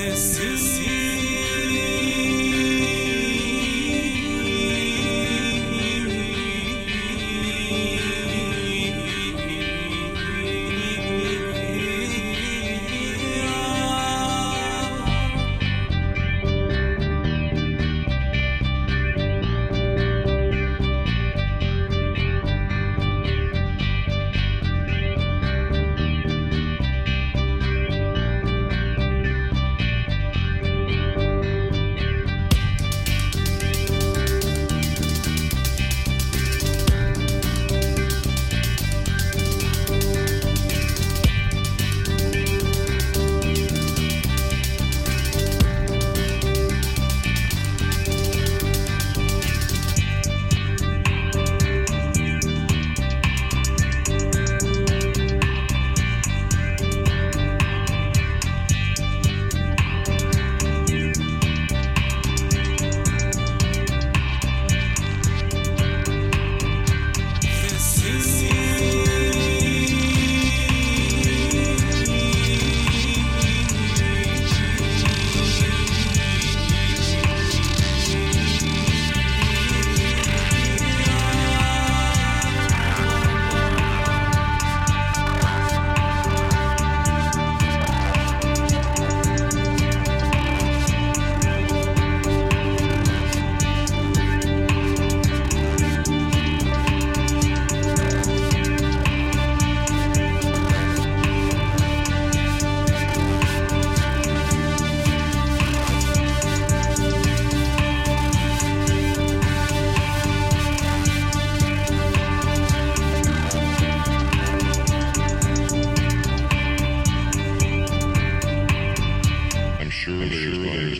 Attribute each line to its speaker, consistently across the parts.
Speaker 1: esses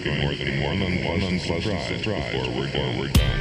Speaker 1: More than be one unpleasant surprise before we're done.